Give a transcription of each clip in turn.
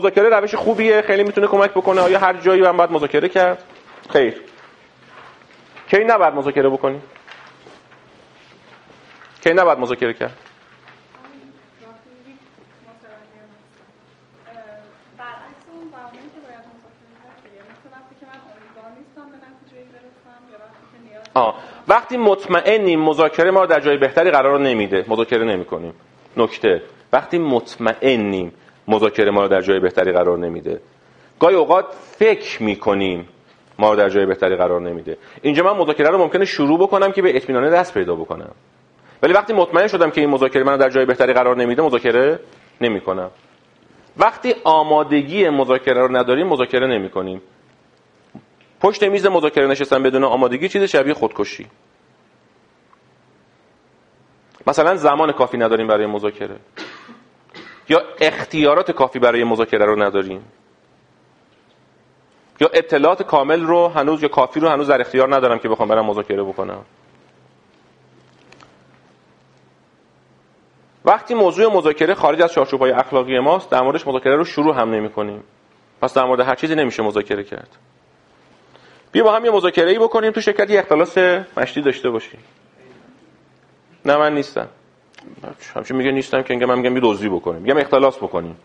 مذاکره روش خوبیه خیلی می‌تونه کمک بکنه. آیا هر جایی من باید مذاکره کرد؟ خیر. کی نباید مذاکره بکنی؟ کی نباید مذاکره کرد؟ آه. وقتی مطمئنیم مذاکره ما رو در جای بهتری قرار نمیده مذاکره نمی کنیم نکته. وقتی مطمئنیم مذاکره ما رو در جای بهتری قرار نمیده. گاهی اوقات فکر می‌کنیم ما رو در جای بهتری قرار نمیده. اینجا من مذاکره رو ممکنه شروع بکنم که به اطمینان دست پیدا بکنم. ولی وقتی مطمئن شدم که این مذاکره من رو در جای بهتری قرار نمیده مذاکره نمی‌کنم. وقتی آمادگی مذاکره رو نداریم مذاکره نمی‌کنیم. پشت میز مذاکره نشستن بدون آمادگی چیز شبیه خودکشی. مثلا زمان کافی نداریم برای مذاکره. یا اختیارات کافی برای مذاکره رو نداریم یا اطلاعات کامل رو هنوز یا کافی رو هنوز در اختیار ندارم که بخوام برم مذاکره بکنم؟ وقتی موضوع مذاکره خارج از چارچوب‌های اخلاقی ماست در موردش مذاکره رو شروع هم نمی‌کنیم. پس در مورد هر چیزی نمیشه مذاکره کرد. بیا با هم یه مذاکره ای بکنیم تو شرکت یه اختلاس مشتی داشته باشیم. نه من نیستم. همچون میگه نیستم که من میگم یه دزدی بکنیم. میگم اختلاس بکنیم.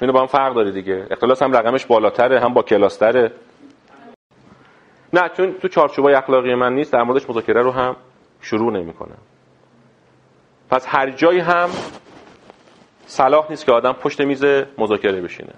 اینو با هم فرق داره دیگه. اختلاس هم رقمش بالاتره هم با کلاستره نه چون تو چارچوبای اخلاقی من نیست در موردش مذاکره رو هم شروع نمی‌کنم. پس هر جایی هم صلاح نیست که آدم پشت میز مذاکره بشینه.